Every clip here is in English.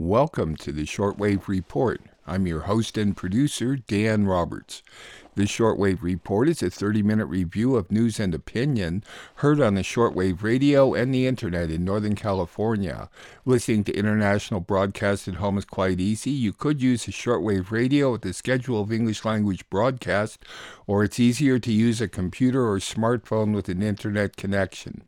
Welcome to the Shortwave Report. I'm your host and producer, Dan Roberts. The Shortwave Report is a 30 minute review of news and opinion heard on the shortwave radio and the internet in Northern California. Listening to international broadcasts at home is quite easy. You could use a shortwave radio with the schedule of English language broadcast, or it's easier to use a computer or smartphone with an internet connection.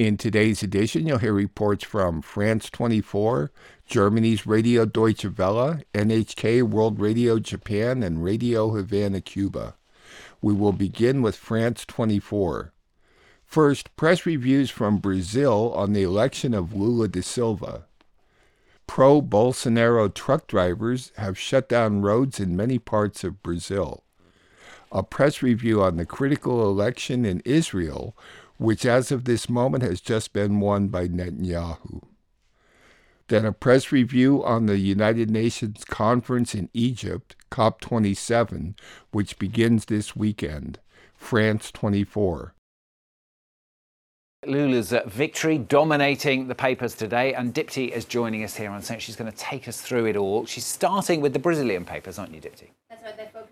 In today's edition, you'll hear reports from France 24, Germany's Radio Deutsche Welle, NHK World Radio Japan, and Radio Havana, Cuba. We will begin with France 24. First, press reviews from Brazil on the election of Lula da Silva. Pro Bolsonaro truck drivers have shut down roads in many parts of Brazil. A press review on the critical election in Israel which as of this moment has just been won by Netanyahu. Then a press review on the United Nations conference in Egypt, COP27, which begins this weekend, France 24. Lula's victory dominating the papers today, and Dipti is joining us here on set. She's going to take us through it all. She's starting with the Brazilian papers, aren't you, Dipti? That's right, they're focusing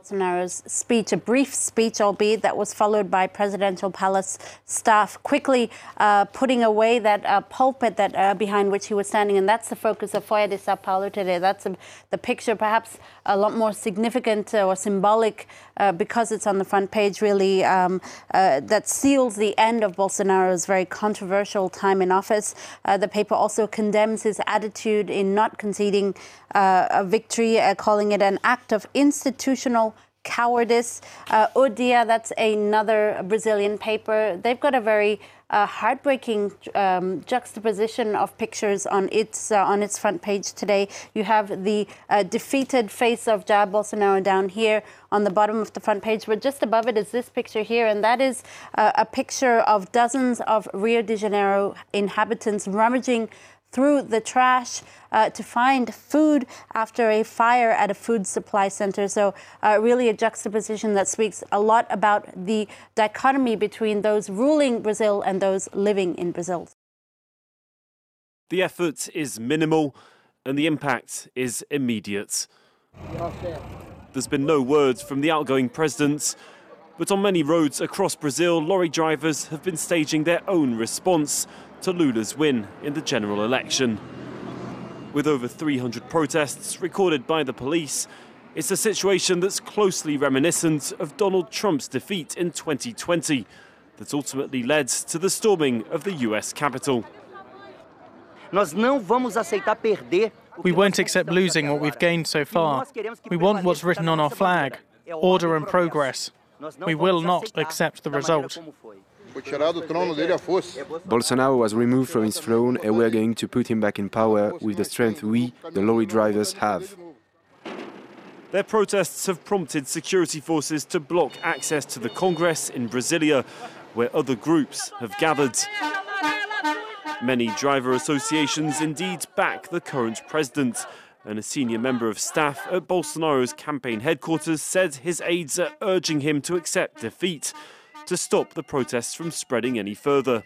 Bolsonaro's speech, a brief speech, albeit that was followed by presidential palace staff quickly uh, putting away that uh, pulpit that uh, behind which he was standing, and that's the focus of Folha de Sao Paulo today. That's a, the picture, perhaps a lot more significant uh, or symbolic uh, because it's on the front page. Really, um, uh, that seals the end of Bolsonaro's very controversial time in office. the paper also condemns his attitude in not conceding a victory, calling it an act of institutional cowardice. Uh, O Dia, that's another Brazilian paper. They've got a very uh, heartbreaking um, juxtaposition of pictures on its uh, on its front page today. You have the uh, defeated face of Jair Bolsonaro down here on the bottom of the front page, but just above it is this picture here, and that is uh, a picture of dozens of Rio de Janeiro inhabitants rummaging through the trash uh, to find food after a fire at a food supply center. So, uh, really, a juxtaposition that speaks a lot about the dichotomy between those ruling Brazil and those living in Brazil. The effort is minimal and the impact is immediate. There's been no words from the outgoing president, but on many roads across Brazil, lorry drivers have been staging their own response to Lula's win in the general election. With over 300 protests recorded by the police, it's a situation that's closely reminiscent of Donald Trump's defeat in 2020 that ultimately led to the storming of the US Capitol. We won't accept losing what we've gained so far. We want what's written on our flag order and progress. We will not accept the result. Bolsonaro was removed from his throne and we're going to put him back in power with the strength we, the lorry drivers, have. Their protests have prompted security forces to block access to the Congress in Brasilia, where other groups have gathered. Many driver associations indeed back the current president, and a senior member of staff at Bolsonaro's campaign headquarters said his aides are urging him to accept defeat to stop the protests from spreading any further.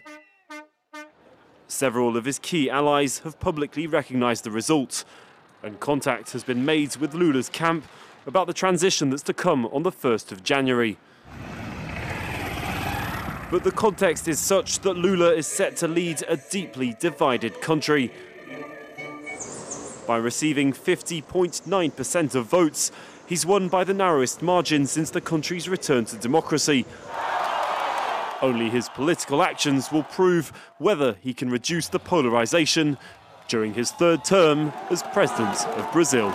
Several of his key allies have publicly recognised the result, and contact has been made with Lula's camp about the transition that's to come on the 1st of January. But the context is such that Lula is set to lead a deeply divided country. By receiving 50.9% of votes, he's won by the narrowest margin since the country's return to democracy, only his political actions will prove whether he can reduce the polarisation during his third term as president of Brazil.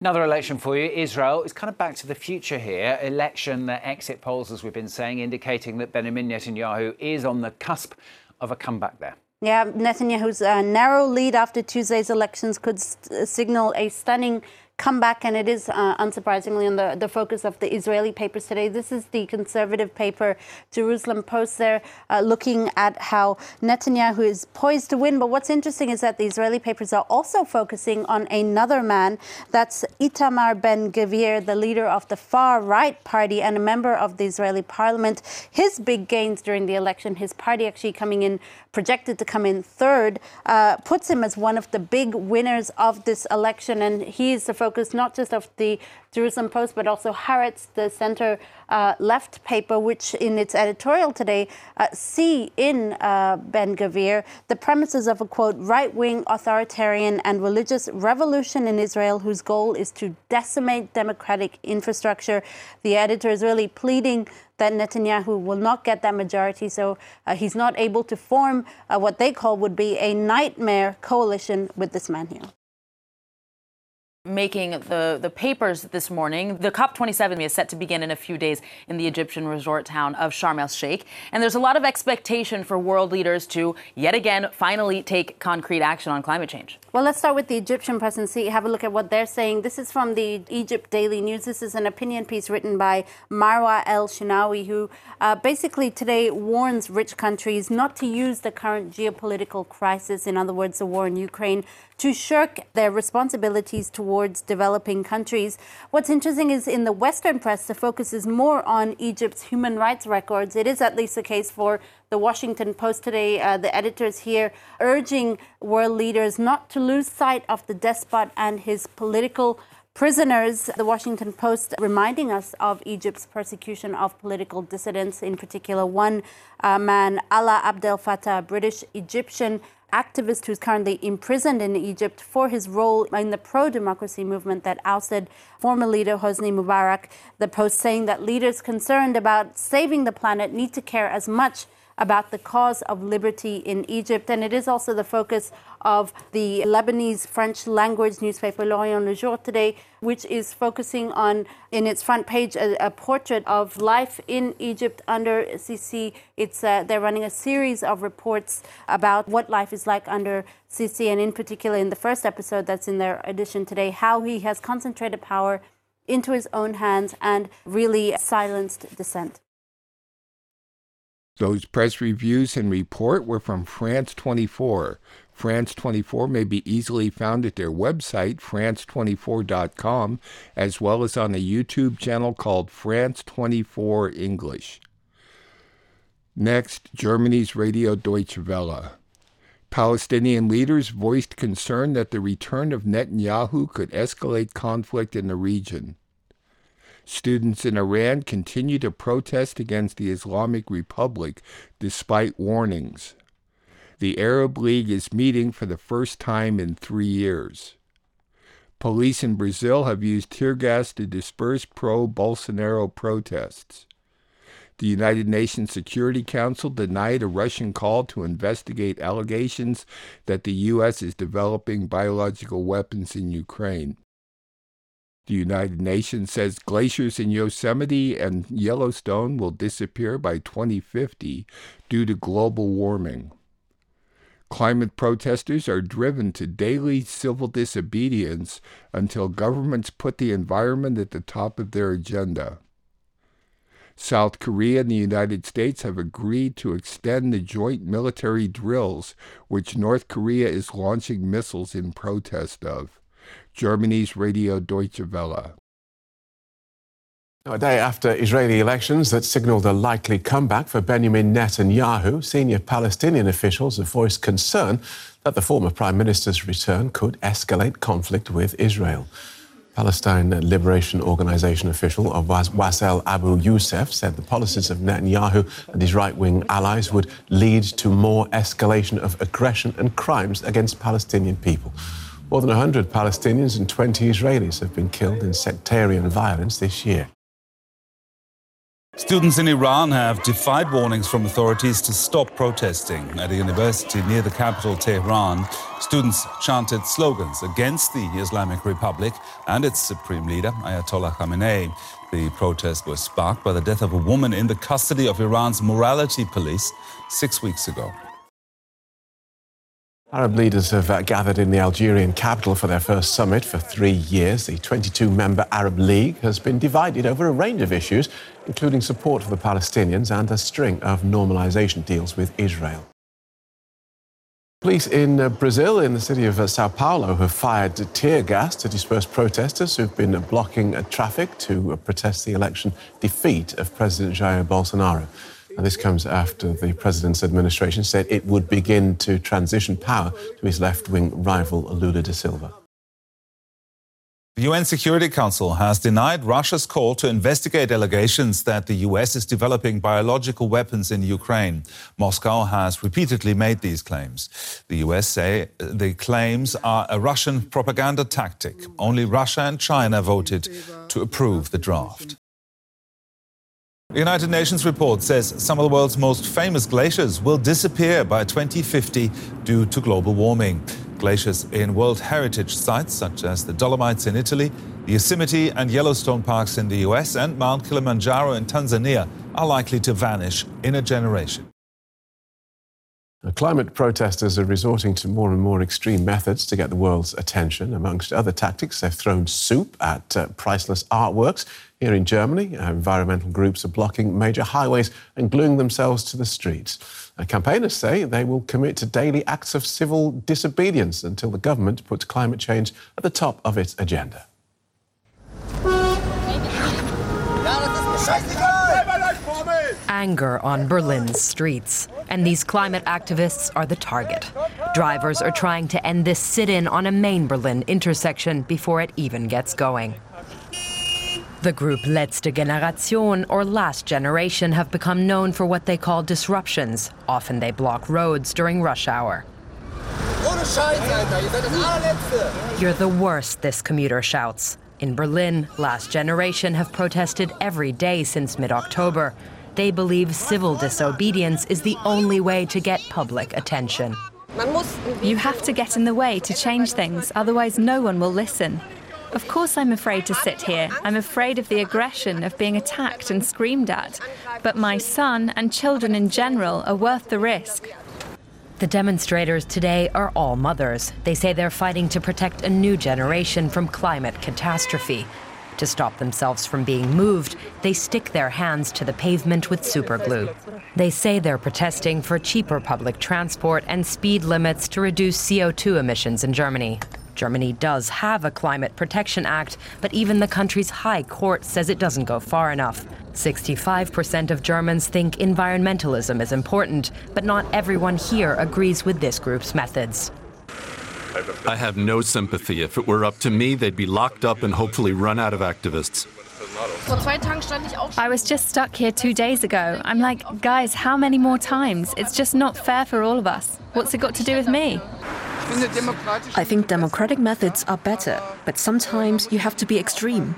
Another election for you. Israel is kind of back to the future here. Election exit polls, as we've been saying, indicating that Benjamin Netanyahu is on the cusp of a comeback there. Yeah, Netanyahu's uh, narrow lead after Tuesday's elections could st- signal a stunning comeback, and it is uh, unsurprisingly on the, the focus of the Israeli papers today. This is the conservative paper, Jerusalem Post. There, uh, looking at how Netanyahu is poised to win. But what's interesting is that the Israeli papers are also focusing on another man. That's Itamar Ben Gvir, the leader of the far right party and a member of the Israeli parliament. His big gains during the election, his party actually coming in, projected to come in third, uh, puts him as one of the big winners of this election. And he is the focus not just of the Jerusalem Post, but also Haaretz, the center uh, left paper, which in its editorial today uh, see in uh, Ben Gvir the premises of a quote right wing authoritarian and religious revolution in Israel, whose goal is to decimate democratic infrastructure. The editor is really pleading that Netanyahu will not get that majority, so uh, he's not able to form uh, what they call would be a nightmare coalition with this man here making the, the papers this morning. The COP27 is set to begin in a few days in the Egyptian resort town of Sharm el Sheikh. And there's a lot of expectation for world leaders to, yet again, finally take concrete action on climate change. Well, let's start with the Egyptian presidency. Have a look at what they're saying. This is from the Egypt Daily News. This is an opinion piece written by Marwa El Shinawi, who uh, basically today warns rich countries not to use the current geopolitical crisis, in other words, the war in Ukraine, to shirk their responsibilities towards developing countries. What's interesting is in the Western press, the focus is more on Egypt's human rights records. It is at least the case for the Washington Post today. Uh, the editors here urging world leaders not to lose sight of the despot and his political prisoners. The Washington Post reminding us of Egypt's persecution of political dissidents, in particular, one uh, man, Alaa Abdel Fattah, British Egyptian activist who's currently imprisoned in Egypt for his role in the pro democracy movement that ousted former leader Hosni Mubarak. The Post saying that leaders concerned about saving the planet need to care as much about the cause of liberty in Egypt. And it is also the focus of the Lebanese French language newspaper L'Orient Le Jour today, which is focusing on, in its front page, a, a portrait of life in Egypt under Sisi. It's, uh, they're running a series of reports about what life is like under Sisi, and in particular, in the first episode that's in their edition today, how he has concentrated power into his own hands and really silenced dissent. Those press reviews and report were from France 24. France 24 may be easily found at their website, france24.com, as well as on a YouTube channel called France 24 English. Next, Germany's Radio Deutsche Welle. Palestinian leaders voiced concern that the return of Netanyahu could escalate conflict in the region. Students in Iran continue to protest against the Islamic Republic despite warnings. The Arab League is meeting for the first time in three years. Police in Brazil have used tear gas to disperse pro Bolsonaro protests. The United Nations Security Council denied a Russian call to investigate allegations that the U.S. is developing biological weapons in Ukraine. The United Nations says glaciers in Yosemite and Yellowstone will disappear by 2050 due to global warming. Climate protesters are driven to daily civil disobedience until governments put the environment at the top of their agenda. South Korea and the United States have agreed to extend the joint military drills which North Korea is launching missiles in protest of. Germany's Radio Deutsche Welle. A day after Israeli elections that signaled a likely comeback for Benjamin Netanyahu, senior Palestinian officials have voiced concern that the former prime minister's return could escalate conflict with Israel. Palestine Liberation Organization official Wassel Abu Youssef said the policies of Netanyahu and his right wing allies would lead to more escalation of aggression and crimes against Palestinian people. More than 100 Palestinians and 20 Israelis have been killed in sectarian violence this year. Students in Iran have defied warnings from authorities to stop protesting. At a university near the capital, Tehran, students chanted slogans against the Islamic Republic and its supreme leader, Ayatollah Khamenei. The protest was sparked by the death of a woman in the custody of Iran's morality police six weeks ago. Arab leaders have uh, gathered in the Algerian capital for their first summit for three years. The 22 member Arab League has been divided over a range of issues, including support for the Palestinians and a string of normalization deals with Israel. Police in uh, Brazil, in the city of uh, Sao Paulo, have fired tear gas to disperse protesters who've been blocking traffic to protest the election defeat of President Jair Bolsonaro. And this comes after the president's administration said it would begin to transition power to his left wing rival Lula da Silva. The UN Security Council has denied Russia's call to investigate allegations that the US is developing biological weapons in Ukraine. Moscow has repeatedly made these claims. The US say uh, the claims are a Russian propaganda tactic. Only Russia and China voted to approve the draft. The United Nations report says some of the world's most famous glaciers will disappear by 2050 due to global warming. Glaciers in World Heritage sites such as the Dolomites in Italy, the Yosemite and Yellowstone parks in the US, and Mount Kilimanjaro in Tanzania are likely to vanish in a generation. Climate protesters are resorting to more and more extreme methods to get the world's attention. Amongst other tactics, they've thrown soup at uh, priceless artworks. Here in Germany, uh, environmental groups are blocking major highways and gluing themselves to the streets. Uh, campaigners say they will commit to daily acts of civil disobedience until the government puts climate change at the top of its agenda. Anger on Berlin's streets. And these climate activists are the target. Drivers are trying to end this sit in on a main Berlin intersection before it even gets going. The group Letzte Generation, or Last Generation, have become known for what they call disruptions. Often they block roads during rush hour. You're the worst, this commuter shouts. In Berlin, Last Generation have protested every day since mid October. They believe civil disobedience is the only way to get public attention. You have to get in the way to change things, otherwise, no one will listen. Of course, I'm afraid to sit here. I'm afraid of the aggression, of being attacked and screamed at. But my son and children in general are worth the risk. The demonstrators today are all mothers. They say they're fighting to protect a new generation from climate catastrophe. To stop themselves from being moved, they stick their hands to the pavement with superglue. They say they're protesting for cheaper public transport and speed limits to reduce CO2 emissions in Germany. Germany does have a Climate Protection Act, but even the country's high court says it doesn't go far enough. 65% of Germans think environmentalism is important, but not everyone here agrees with this group's methods. I have no sympathy. If it were up to me, they'd be locked up and hopefully run out of activists. I was just stuck here two days ago. I'm like, guys, how many more times? It's just not fair for all of us. What's it got to do with me? I think democratic methods are better, but sometimes you have to be extreme.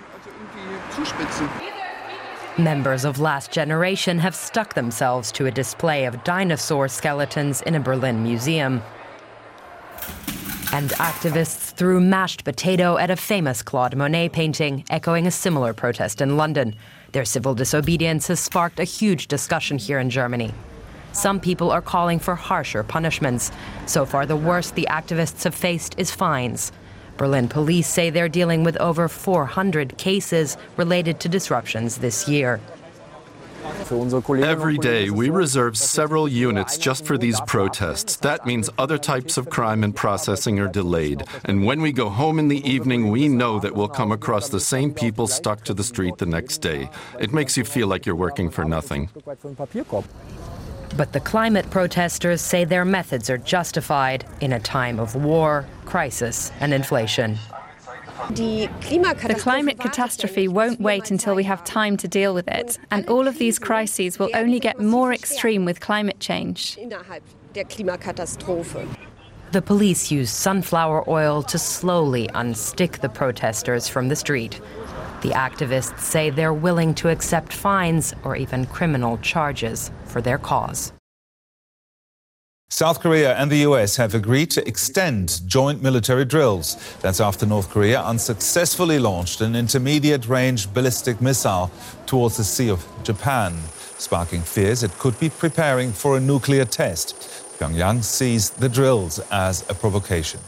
Members of Last Generation have stuck themselves to a display of dinosaur skeletons in a Berlin museum. And activists threw mashed potato at a famous Claude Monet painting, echoing a similar protest in London. Their civil disobedience has sparked a huge discussion here in Germany. Some people are calling for harsher punishments. So far, the worst the activists have faced is fines. Berlin police say they're dealing with over 400 cases related to disruptions this year. Every day, we reserve several units just for these protests. That means other types of crime and processing are delayed. And when we go home in the evening, we know that we'll come across the same people stuck to the street the next day. It makes you feel like you're working for nothing. But the climate protesters say their methods are justified in a time of war, crisis, and inflation. The climate catastrophe won't wait until we have time to deal with it, and all of these crises will only get more extreme with climate change. The police used sunflower oil to slowly unstick the protesters from the street. The activists say they're willing to accept fines or even criminal charges for their cause. South Korea and the US have agreed to extend joint military drills. That's after North Korea unsuccessfully launched an intermediate range ballistic missile towards the Sea of Japan, sparking fears it could be preparing for a nuclear test. Pyongyang sees the drills as a provocation.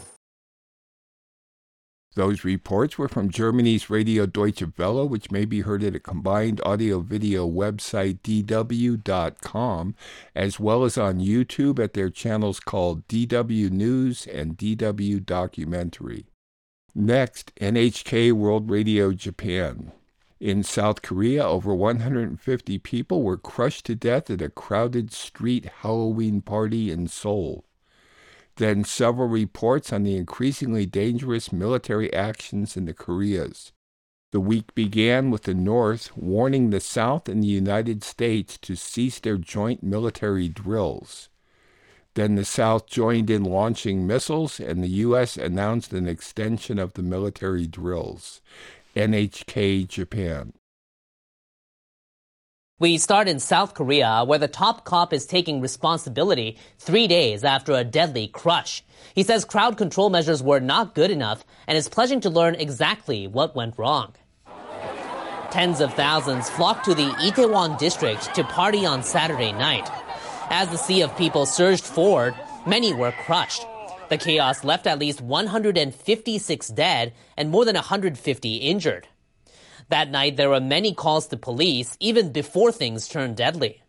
Those reports were from Germany's Radio Deutsche Welle, which may be heard at a combined audio video website dw.com, as well as on YouTube at their channels called DW News and DW Documentary. Next, NHK World Radio Japan. In South Korea, over 150 people were crushed to death at a crowded street Halloween party in Seoul. Then several reports on the increasingly dangerous military actions in the Koreas. The week began with the North warning the South and the United States to cease their joint military drills. Then the South joined in launching missiles, and the U.S. announced an extension of the military drills. NHK Japan. We start in South Korea, where the top cop is taking responsibility three days after a deadly crush. He says crowd control measures were not good enough and is pledging to learn exactly what went wrong. Tens of thousands flocked to the Itaewon district to party on Saturday night. As the sea of people surged forward, many were crushed. The chaos left at least 156 dead and more than 150 injured. That night, there were many calls to police even before things turned deadly.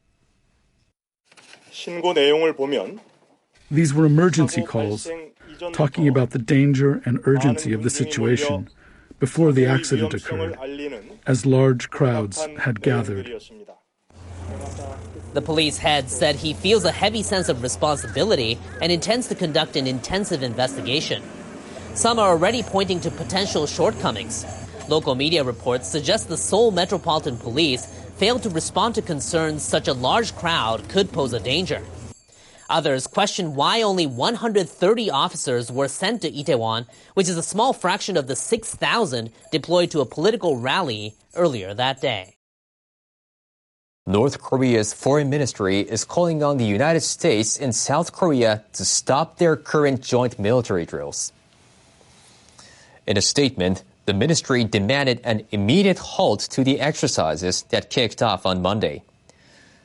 These were emergency calls talking about the danger and urgency of the situation before the accident occurred, as large crowds had gathered. The police head said he feels a heavy sense of responsibility and intends to conduct an intensive investigation. Some are already pointing to potential shortcomings. Local media reports suggest the Seoul Metropolitan Police failed to respond to concerns such a large crowd could pose a danger. Others question why only 130 officers were sent to Itaewon, which is a small fraction of the 6,000 deployed to a political rally earlier that day. North Korea's foreign ministry is calling on the United States and South Korea to stop their current joint military drills. In a statement, the ministry demanded an immediate halt to the exercises that kicked off on Monday.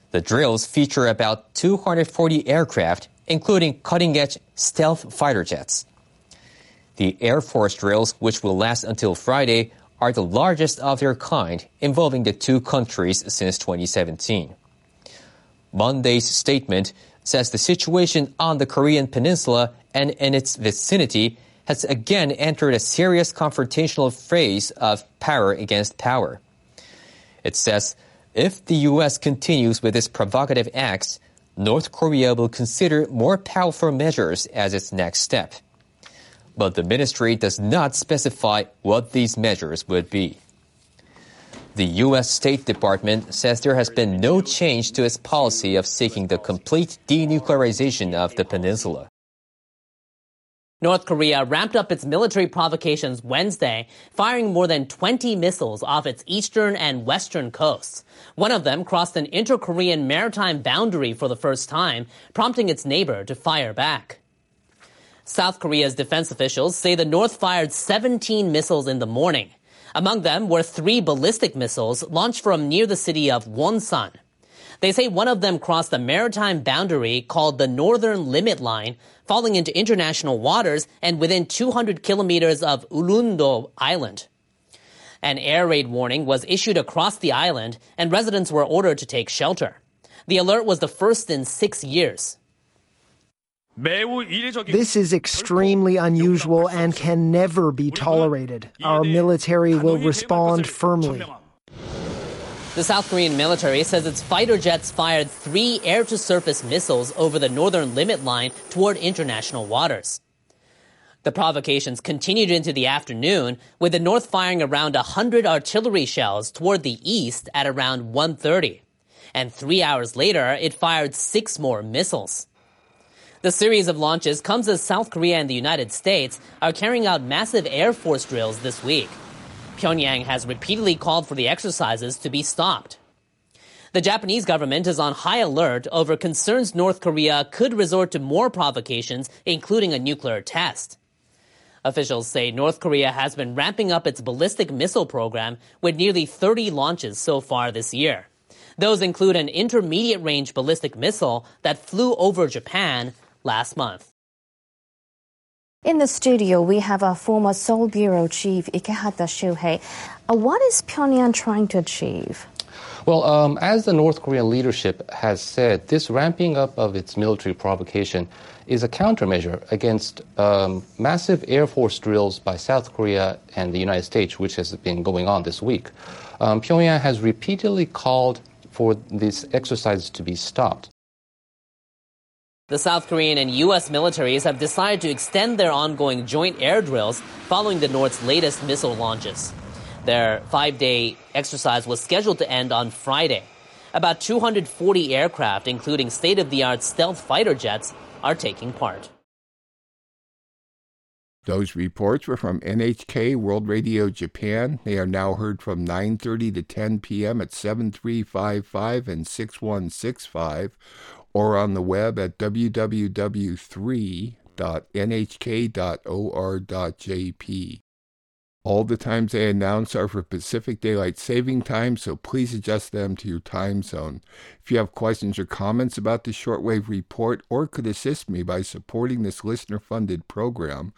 The drills feature about 240 aircraft, including cutting edge stealth fighter jets. The Air Force drills, which will last until Friday, are the largest of their kind involving the two countries since 2017. Monday's statement says the situation on the Korean peninsula and in its vicinity has again entered a serious confrontational phase of power against power. It says if the U.S. continues with its provocative acts, North Korea will consider more powerful measures as its next step but the ministry does not specify what these measures would be. The U.S. State Department says there has been no change to its policy of seeking the complete denuclearization of the peninsula. North Korea ramped up its military provocations Wednesday, firing more than 20 missiles off its eastern and western coasts. One of them crossed an inter-Korean maritime boundary for the first time, prompting its neighbor to fire back. South Korea's defense officials say the North fired 17 missiles in the morning. Among them were three ballistic missiles launched from near the city of Wonsan. They say one of them crossed the maritime boundary called the Northern Limit Line, falling into international waters and within 200 kilometers of Ulleung-do Island. An air raid warning was issued across the island, and residents were ordered to take shelter. The alert was the first in six years. This is extremely unusual and can never be tolerated. Our military will respond firmly. The South Korean military says its fighter jets fired three air to surface missiles over the northern limit line toward international waters. The provocations continued into the afternoon, with the North firing around 100 artillery shells toward the east at around 1.30. And three hours later, it fired six more missiles. The series of launches comes as South Korea and the United States are carrying out massive Air Force drills this week. Pyongyang has repeatedly called for the exercises to be stopped. The Japanese government is on high alert over concerns North Korea could resort to more provocations, including a nuclear test. Officials say North Korea has been ramping up its ballistic missile program with nearly 30 launches so far this year. Those include an intermediate range ballistic missile that flew over Japan last month. In the studio, we have our former Seoul Bureau Chief Ikehata Shuhei. Uh, what is Pyongyang trying to achieve? Well, um, as the North Korean leadership has said, this ramping up of its military provocation is a countermeasure against um, massive Air Force drills by South Korea and the United States, which has been going on this week. Um, Pyongyang has repeatedly called for these exercises to be stopped. The South Korean and U.S. militaries have decided to extend their ongoing joint air drills following the North's latest missile launches. Their five day exercise was scheduled to end on Friday. About 240 aircraft, including state of the art stealth fighter jets, are taking part. Those reports were from NHK World Radio Japan. They are now heard from 9:30 to 10 p.m. at 7355 and 6165 or on the web at www.3.nhk.or.jp. All the times I announce are for Pacific Daylight Saving Time, so please adjust them to your time zone. If you have questions or comments about the shortwave report or could assist me by supporting this listener funded program,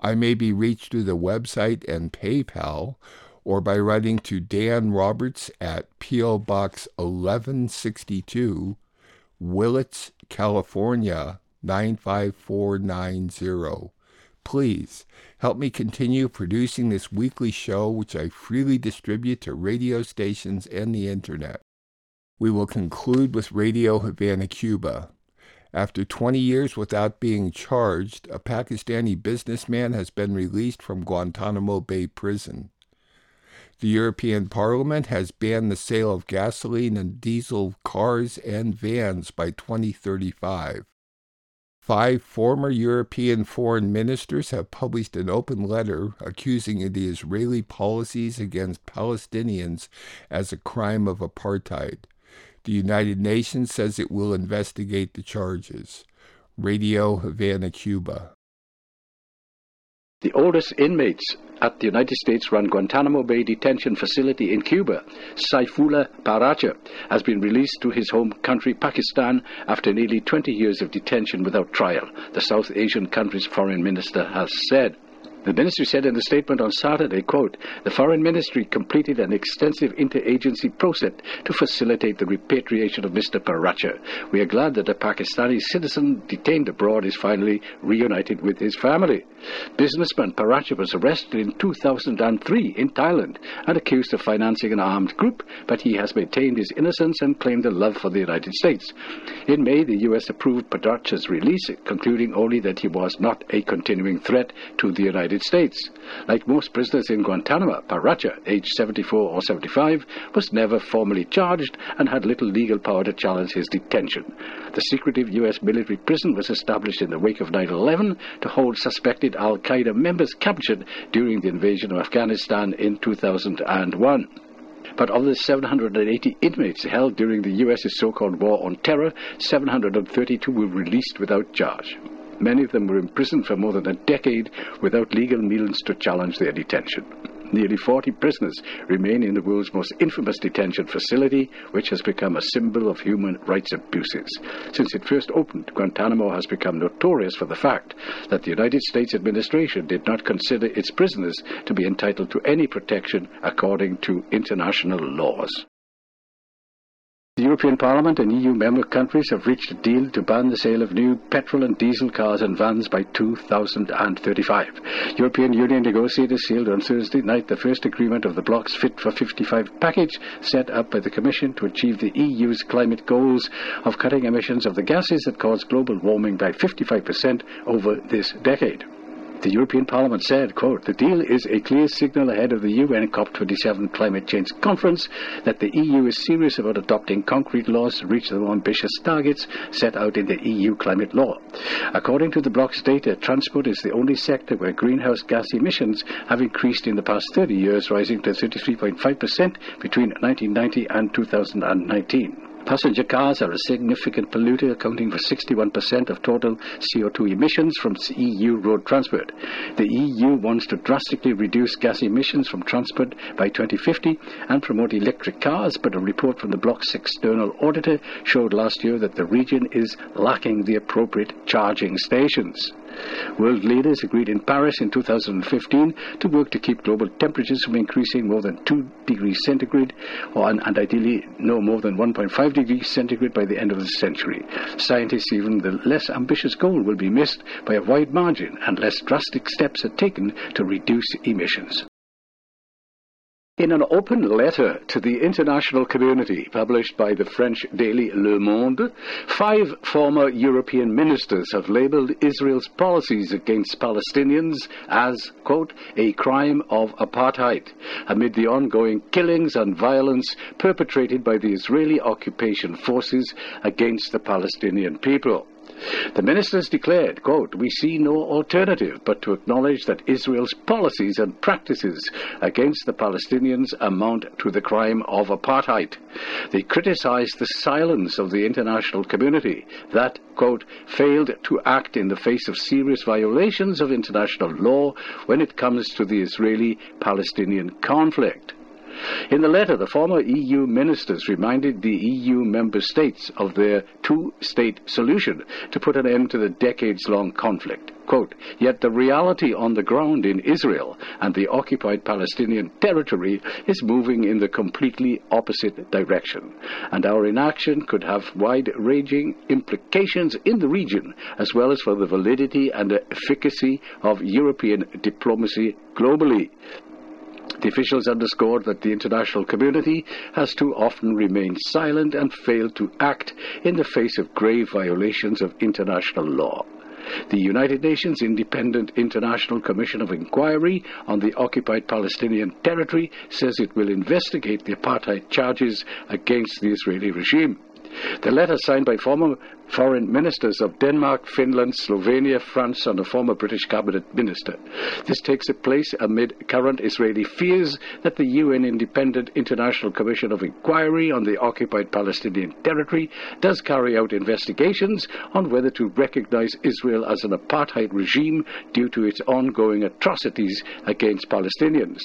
I may be reached through the website and PayPal or by writing to Dan Roberts at P.O. Box 1162, Willits, California 95490. Please help me continue producing this weekly show, which I freely distribute to radio stations and the internet. We will conclude with Radio Havana, Cuba. After 20 years without being charged, a Pakistani businessman has been released from Guantanamo Bay Prison. The European Parliament has banned the sale of gasoline and diesel cars and vans by 2035. Five former European foreign ministers have published an open letter accusing the Israeli policies against Palestinians as a crime of apartheid. The United Nations says it will investigate the charges. Radio Havana, Cuba. The oldest inmates at the United States run Guantanamo Bay Detention Facility in Cuba, Saifullah Paracha, has been released to his home country, Pakistan, after nearly 20 years of detention without trial, the South Asian country's foreign minister has said. The ministry said in a statement on Saturday, quote, the foreign ministry completed an extensive interagency process to facilitate the repatriation of Mr. Paracha. We are glad that a Pakistani citizen detained abroad is finally reunited with his family. Businessman Paracha was arrested in 2003 in Thailand and accused of financing an armed group, but he has maintained his innocence and claimed a love for the United States. In May, the U.S. approved Paracha's release, concluding only that he was not a continuing threat to the United States. Like most prisoners in Guantanamo, Paracha, aged 74 or 75, was never formally charged and had little legal power to challenge his detention. The secretive U.S. military prison was established in the wake of 9 11 to hold suspected Al Qaeda members captured during the invasion of Afghanistan in 2001. But of the 780 inmates held during the U.S.'s so called war on terror, 732 were released without charge. Many of them were imprisoned for more than a decade without legal means to challenge their detention. Nearly 40 prisoners remain in the world's most infamous detention facility, which has become a symbol of human rights abuses. Since it first opened, Guantanamo has become notorious for the fact that the United States administration did not consider its prisoners to be entitled to any protection according to international laws. The European Parliament and EU member countries have reached a deal to ban the sale of new petrol and diesel cars and vans by 2035. European Union negotiators sealed on Thursday night the first agreement of the bloc's Fit for 55 package set up by the Commission to achieve the EU's climate goals of cutting emissions of the gases that cause global warming by 55% over this decade. The European Parliament said, quote, the deal is a clear signal ahead of the UN COP27 climate change conference that the EU is serious about adopting concrete laws to reach the more ambitious targets set out in the EU climate law. According to the bloc's data, transport is the only sector where greenhouse gas emissions have increased in the past 30 years, rising to 33.5% between 1990 and 2019. Passenger cars are a significant polluter, accounting for 61% of total CO2 emissions from EU road transport. The EU wants to drastically reduce gas emissions from transport by 2050 and promote electric cars, but a report from the Bloc's external auditor showed last year that the region is lacking the appropriate charging stations. World leaders agreed in Paris in 2015 to work to keep global temperatures from increasing more than 2 degrees centigrade or, and, ideally no more than 1.5 degrees centigrade by the end of the century. Scientists even the less ambitious goal will be missed by a wide margin unless drastic steps are taken to reduce emissions. In an open letter to the international community published by the French daily Le Monde, five former European ministers have labeled Israel's policies against Palestinians as, quote, a crime of apartheid amid the ongoing killings and violence perpetrated by the Israeli occupation forces against the Palestinian people. The ministers declared, quote, We see no alternative but to acknowledge that Israel's policies and practices against the Palestinians amount to the crime of apartheid. They criticized the silence of the international community that, quote, failed to act in the face of serious violations of international law when it comes to the Israeli Palestinian conflict. In the letter, the former EU ministers reminded the EU member states of their two-state solution to put an end to the decades-long conflict. Quote, Yet the reality on the ground in Israel and the occupied Palestinian territory is moving in the completely opposite direction, and our inaction could have wide-ranging implications in the region, as well as for the validity and efficacy of European diplomacy globally. The officials underscored that the international community has too often remained silent and failed to act in the face of grave violations of international law. The United Nations Independent International Commission of Inquiry on the occupied Palestinian territory says it will investigate the apartheid charges against the Israeli regime. The letter signed by former foreign ministers of Denmark, Finland, Slovenia, France, and a former British cabinet minister. This takes place amid current Israeli fears that the UN Independent International Commission of Inquiry on the occupied Palestinian territory does carry out investigations on whether to recognize Israel as an apartheid regime due to its ongoing atrocities against Palestinians.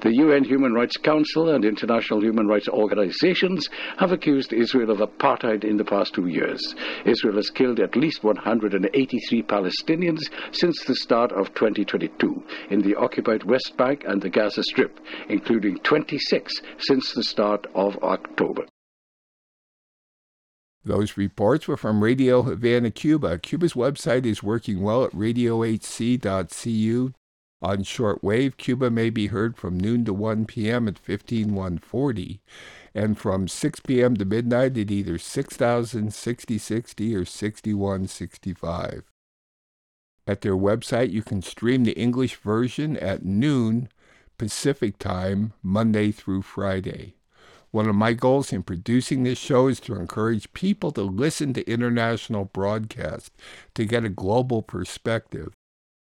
The UN Human Rights Council and international human rights organizations have accused Israel of apartheid in the past two years. Israel has killed at least 183 Palestinians since the start of 2022 in the occupied West Bank and the Gaza Strip, including 26 since the start of October. Those reports were from Radio Havana, Cuba. Cuba's website is working well at radiohc.cu. On shortwave, Cuba may be heard from noon to 1 p.m. at 15140 and from 6 p.m. to midnight at either 6000, 6060, or 6165. At their website, you can stream the English version at noon Pacific Time, Monday through Friday. One of my goals in producing this show is to encourage people to listen to international broadcasts to get a global perspective.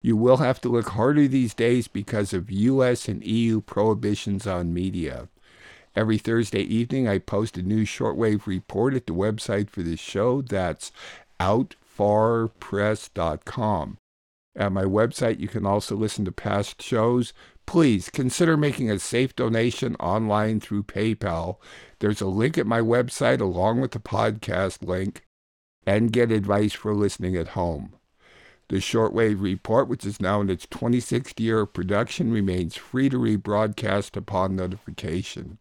You will have to look harder these days because of U.S. and EU prohibitions on media. Every Thursday evening, I post a new shortwave report at the website for this show. That's outfarpress.com. At my website, you can also listen to past shows. Please consider making a safe donation online through PayPal. There's a link at my website along with the podcast link, and get advice for listening at home. The Shortwave Report, which is now in its 26th year of production, remains free to rebroadcast upon notification.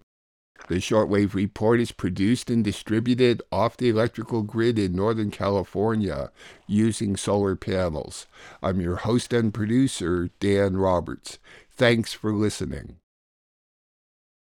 The Shortwave Report is produced and distributed off the electrical grid in Northern California using solar panels. I'm your host and producer, Dan Roberts. Thanks for listening.